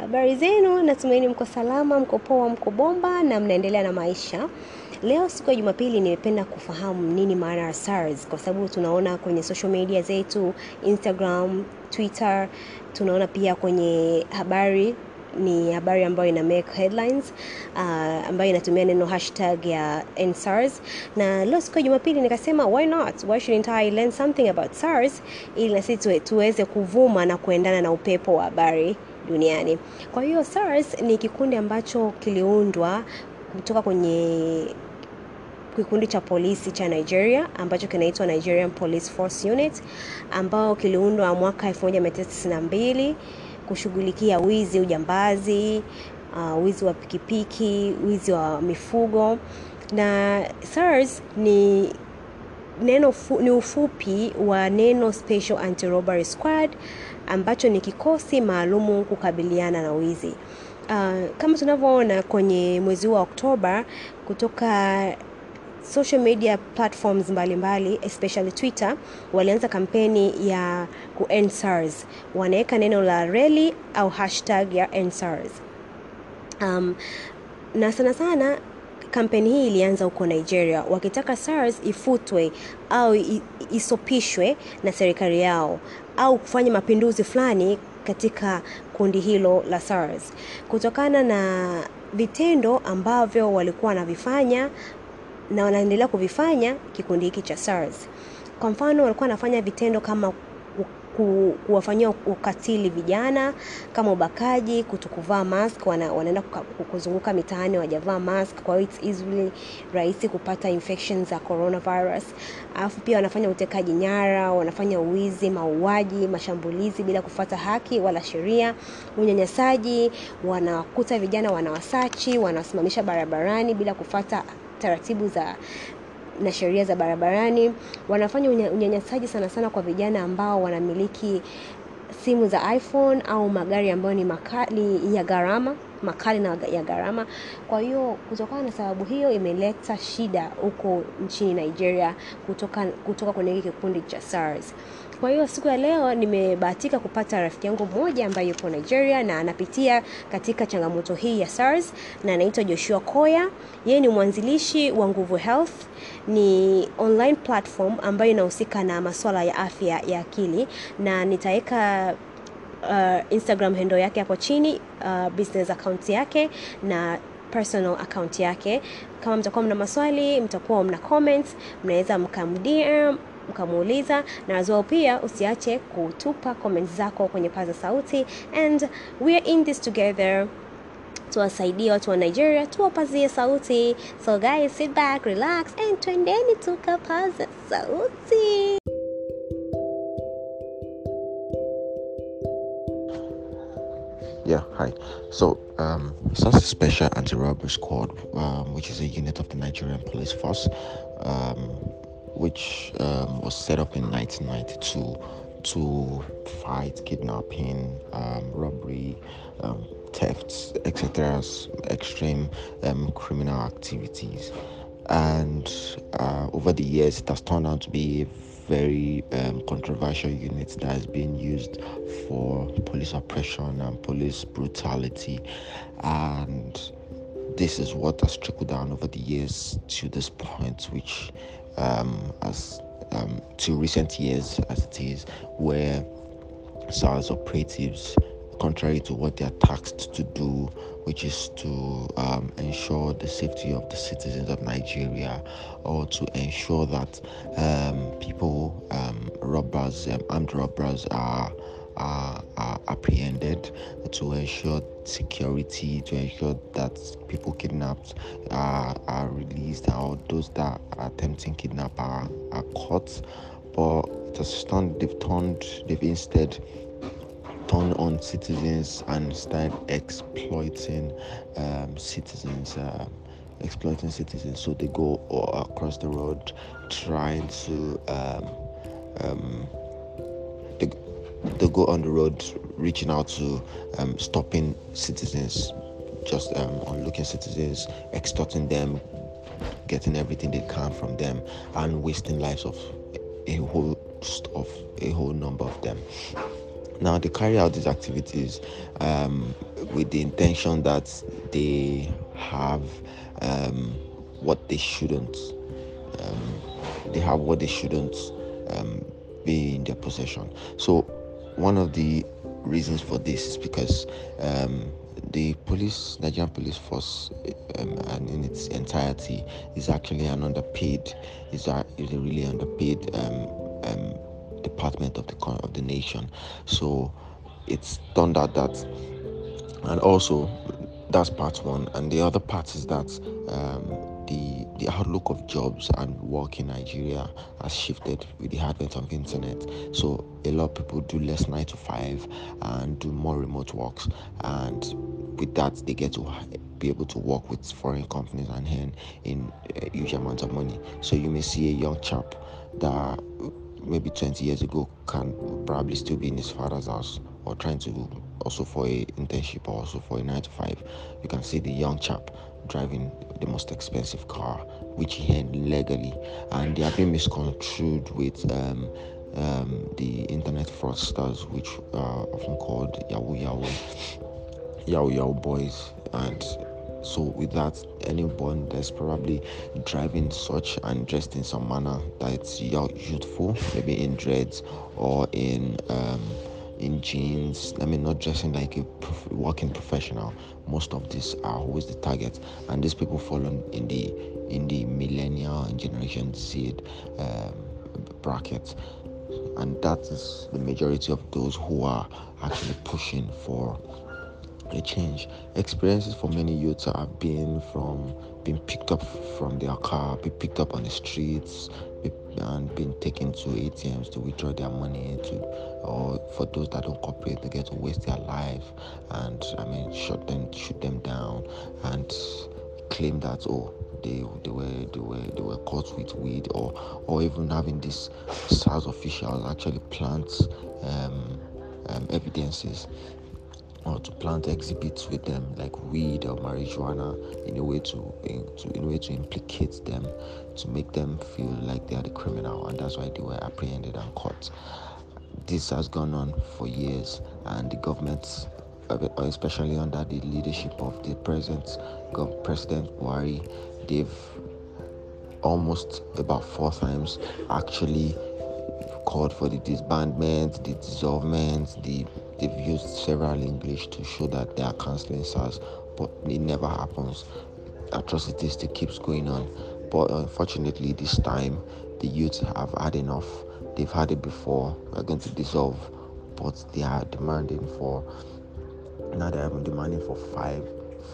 Habari zenu, natumaini mko salama, mko poa, mko bomba na mnaendelea na maisha. Leo siku ya Jumapili, nimependa kufahamu nini maana ya SARS, kwa sababu tunaona kwenye social media zetu, Instagram, Twitter, tunaona pia kwenye habari ni habari ambayo ina make headlines uh, ambayo inatumia neno hashtag ya NSARS na leo siku ya Jumapili nikasema why not? Why shouldn't I learn something about SARS? Ili na sisi tuweze kuvuma na kuendana na upepo wa habari duniani. Kwa hiyo SARS ni kikundi ambacho kiliundwa kutoka kwenye kikundi cha polisi cha Nigeria ambacho kinaitwa Nigerian Police Force Unit ambao kiliundwa mwaka 1992 kushughulikia wizi, ujambazi, uh, wizi wa pikipiki, wizi wa mifugo na SARS ni neno fu, ni ufupi wa neno Special Anti-Robbery Squad ambacho ni kikosi maalumu kukabiliana na wizi. Uh, kama tunavyoona kwenye mwezi wa Oktoba kutoka social media platforms mbalimbali mbali, especially Twitter walianza kampeni ya ku end SARS. Wanaweka neno la reli au hashtag ya end SARS. Um, na sana sana kampeni hii ilianza huko Nigeria wakitaka SARS ifutwe au isopishwe na serikali yao au kufanya mapinduzi fulani katika kundi hilo la SARS kutokana na vitendo ambavyo walikuwa wanavifanya na wanaendelea kuvifanya kikundi hiki cha SARS. Kwa mfano walikuwa wanafanya vitendo kama ku- ku- kuwafanyia ukatili vijana kama ubakaji, kutokuvaa mask, wana, wanaenda kuzunguka mitaani wajavaa mask, kwa hiyo it's easily rahisi kupata infections za coronavirus. Alafu pia wanafanya utekaji nyara, wanafanya uwizi, mauaji, mashambulizi bila kufuata haki wala sheria, unyanyasaji, wanakuta vijana wanawasachi, wanawasimamisha barabarani bila kufuata taratibu za na sheria za barabarani. Wanafanya unyanyasaji sana sana kwa vijana ambao wanamiliki simu za iPhone au magari ambayo ni makali ya gharama makali na ya gharama. Kwa hiyo kutokana na sababu hiyo imeleta shida huko nchini Nigeria kutoka, kutoka kwenye hiki kikundi cha SARS. Kwa hiyo siku ya leo nimebahatika kupata rafiki yangu mmoja ambaye yupo Nigeria na anapitia katika changamoto hii ya SARS na anaitwa Joshua Koya. Yeye ni mwanzilishi wa Nguvu Health, ni online platform ambayo inahusika na masuala ya afya ya akili na nitaweka uh, Instagram handle yake hapo chini, uh, business account yake na personal account yake. Kama mtakuwa mna maswali, mtakuwa mna comments, mnaweza mkamdm mkamuuliza na as pia usiache kutupa comments zako kwenye paza sauti. And we are in this together. Tuwasaidie watu wa Nigeria tuwapazie sauti. So guys sit back relax and twendeni tukapaza sauti Yeah, hi. So, um, SARS Special Anti-Robbery Squad, um, which is a unit of the Nigerian Police Force, um, which um, was set up in 1992 to fight kidnapping, um, robbery, um, thefts, etc., extreme um, criminal activities. And uh, over the years, it has turned out to be a very um, controversial unit that has been used for police oppression and police brutality. And this is what has trickled down over the years to this point, which, um, as um, to recent years as it is, where SARS operatives, contrary to what they are tasked to do, which is to um, ensure the safety of the citizens of Nigeria, or to ensure that um, people, um, robbers, um, armed robbers, are, are are apprehended, to ensure security, to ensure that people kidnapped are, are released, or those that are attempting kidnap are, are caught. But it has turned, they've turned, they've instead turn on citizens and start exploiting um, citizens, um, exploiting citizens. So they go across the road trying to um, um, they, they go on the road reaching out to um, stopping citizens, just um, on looking citizens, extorting them, getting everything they can from them, and wasting lives of a whole of a whole number of them. Now they carry out these activities um, with the intention that they have um, what they shouldn't. Um, they have what they shouldn't um, be in their possession. So one of the reasons for this is because um, the police, Nigerian police force, um, and in its entirety, is actually an underpaid, is a, is a really underpaid um, um, department of the of the nation. So it's turned out that, and also that's part one, and the other part is that um, the the outlook of jobs and work in Nigeria has shifted with the advent of internet. So a lot of people do less nine to five and do more remote works, and with that they get to be able to work with foreign companies and earn in uh, huge amounts of money. So you may see a young chap that maybe 20 years ago can probably still be in his father's house or trying to also for a internship or also for a nine to five. You can see the young chap driving the most expensive car, which he had legally, and they have been misconstrued with um, um, the internet fraudsters, which are often called Yahoo Yahoo, Yahoo Yahoo boys, and so with that, anyone that's probably driving such and dressed in some manner that's youthful, maybe in dreads or in um, in jeans. I mean, not dressing like a prof- working professional. Most of these are always the target, and these people fall in, in the in the millennial and Generation Z um, bracket, and that is the majority of those who are actually pushing for a change. Experiences for many youths have been from being picked up from their car, be picked up on the streets, and being taken to ATMs to withdraw their money to or for those that don't cooperate they get to waste their life and I mean shut them shoot them down and claim that oh they they were they were they were caught with weed or or even having this SARS officials actually plant um, um, evidences or to plant exhibits with them like weed or marijuana in a way to in, to in a way to implicate them to make them feel like they are the criminal and that's why they were apprehended and caught. This has gone on for years and the government especially under the leadership of the present president Buhari they've almost about four times actually called for the disbandment, the dissolvement, the they've used several English to show that they are cancelling SARS, but it never happens. Atrocities still keeps going on. But unfortunately this time the youths have had enough. They've had it before, we're going to dissolve, but they are demanding for now they're demanding for five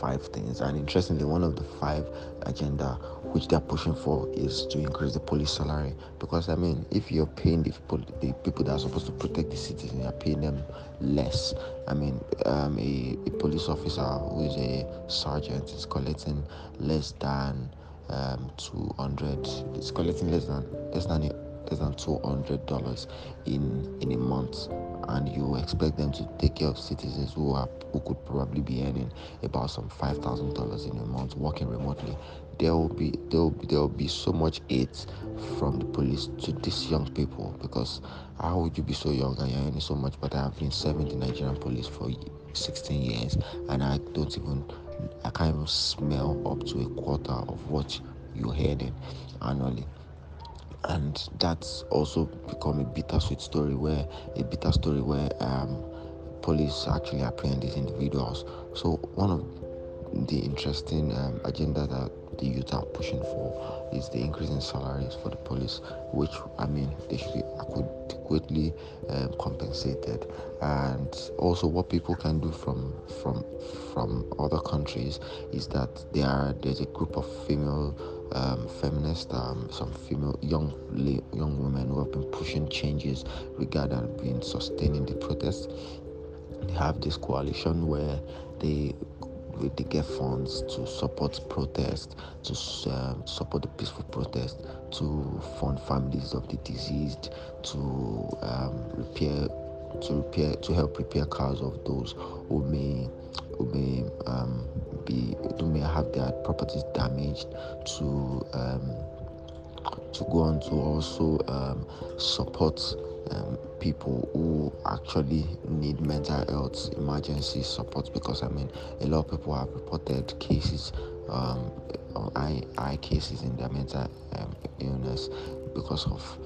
five things. And interestingly, one of the five agenda which they're pushing for is to increase the police salary. Because I mean, if you're paying the, the people that are supposed to protect the citizens, you're paying them less. I mean, um, a, a, police officer who is a sergeant is collecting less than um, 200. It's collecting less than less than less than two hundred dollars in in a month and you expect them to take care of citizens who are who could probably be earning about some five thousand dollars in a month working remotely. There will be there will be, there will be so much aid from the police to these young people because how would you be so young and you're earning so much? But I have been serving the Nigerian police for 16 years and I don't even I can't even smell up to a quarter of what you're earning annually and that's also become a bittersweet story where a bitter story where um, police actually apprehend these individuals. So one of the interesting um, agenda that the youth are pushing for is the increase in salaries for the police, which I mean they should be adequately um, compensated, and also what people can do from from from other countries is that there are there's a group of female um, feminist, um, some female young young women who have been pushing changes regarding being sustaining the protests. They have this coalition where they they get funds to support protest, to um, support the peaceful protest, to fund families of the deceased, to um, repair, to repair, to help repair cars of those who may their properties damaged, to um, to go on to also um, support um, people who actually need mental health emergency support because I mean a lot of people have reported cases um, eye, eye cases in their mental um, illness because of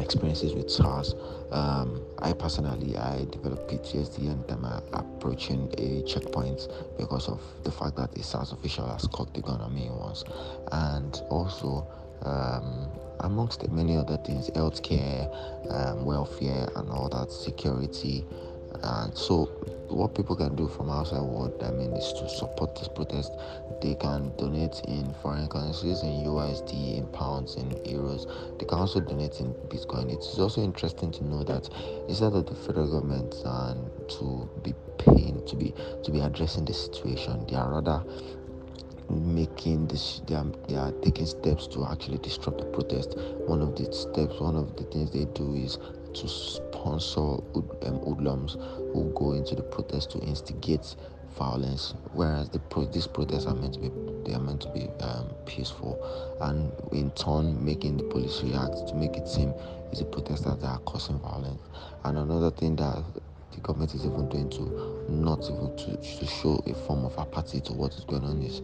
experiences with SARS. Um, I personally, I developed PTSD and I'm approaching a checkpoint because of the fact that a SARS official has cocked the gun at me once, and also um, amongst many other things, healthcare, um, welfare, and all that, security. And so, what people can do from outside world, I mean, is to support this protest. They can donate in foreign currencies, in USD, in pounds, in euros. They can also donate in Bitcoin. It's also interesting to know that instead of the federal government and to be paying to be to be addressing the situation, they are rather making this they are, they are taking steps to actually disrupt the protest one of the steps one of the things they do is to sponsor um, hoodlums who go into the protest to instigate violence whereas the pro- these protests are meant to be they are meant to be um, peaceful. And in turn making the police react to make it seem it's the protesters that are causing violence. And another thing that the government is even doing to not even to, to show a form of apathy to what is going on is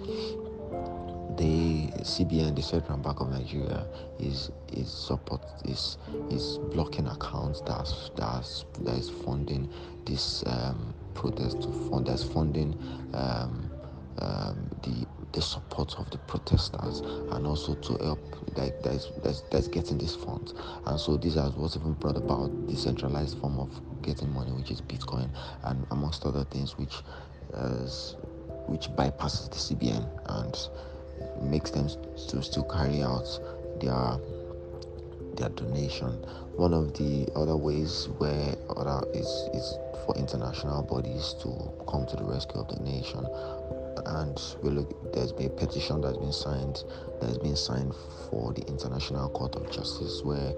the CBN, the Central Bank of Nigeria, is is support is is blocking accounts that's that's that is funding this um, protest to fund that's funding um, um, the the support of the protesters and also to help like that's that's, that's getting these funds. And so this has what's even brought about decentralized form of getting money which is bitcoin and amongst other things which uh, which bypasses the cbn and makes them to still carry out their their donation. One of the other ways where other is is for international bodies to come to the rescue of the nation. And we look, there's been a petition that's been signed that's been signed for the International Court of Justice where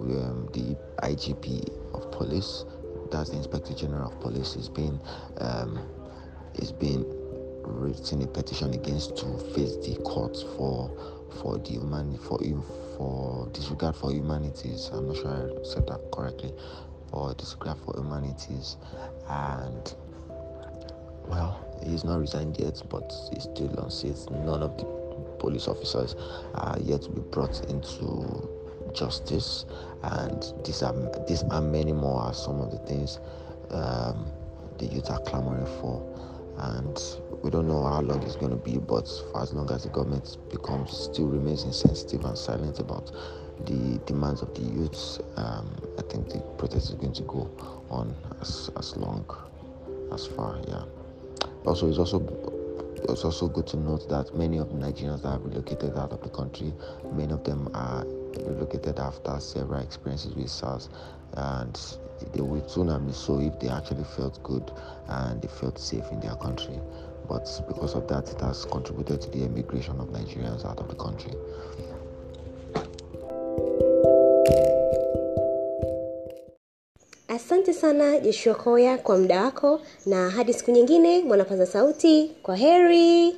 um, the IGP of police, that's the Inspector General of Police, is being um, is being written a petition against to face the court for for the human for for disregard for humanities. I'm not sure I said that correctly. For disregard for humanities, and well, he's not resigned yet, but he's still on seat. None of the police officers are yet to be brought into justice, and these are these are many more are some of the things um, the youth are clamoring for and we don't know how long it's going to be but for as long as the government becomes still remains insensitive and silent about the demands of the youths um, i think the protest is going to go on as, as long as far yeah. Also it's also it's also good to note that many of the nigerians that have relocated out of the country many of them are relocated after several experiences with sars and they will tsunami so if they actually felt good and they felt safe in their country. But because of that it has contributed to the emigration of nigerians out of the country. Asante sana joshua koya kwa muda wako na hadi siku nyingine mwanapaza sauti. Kwa heri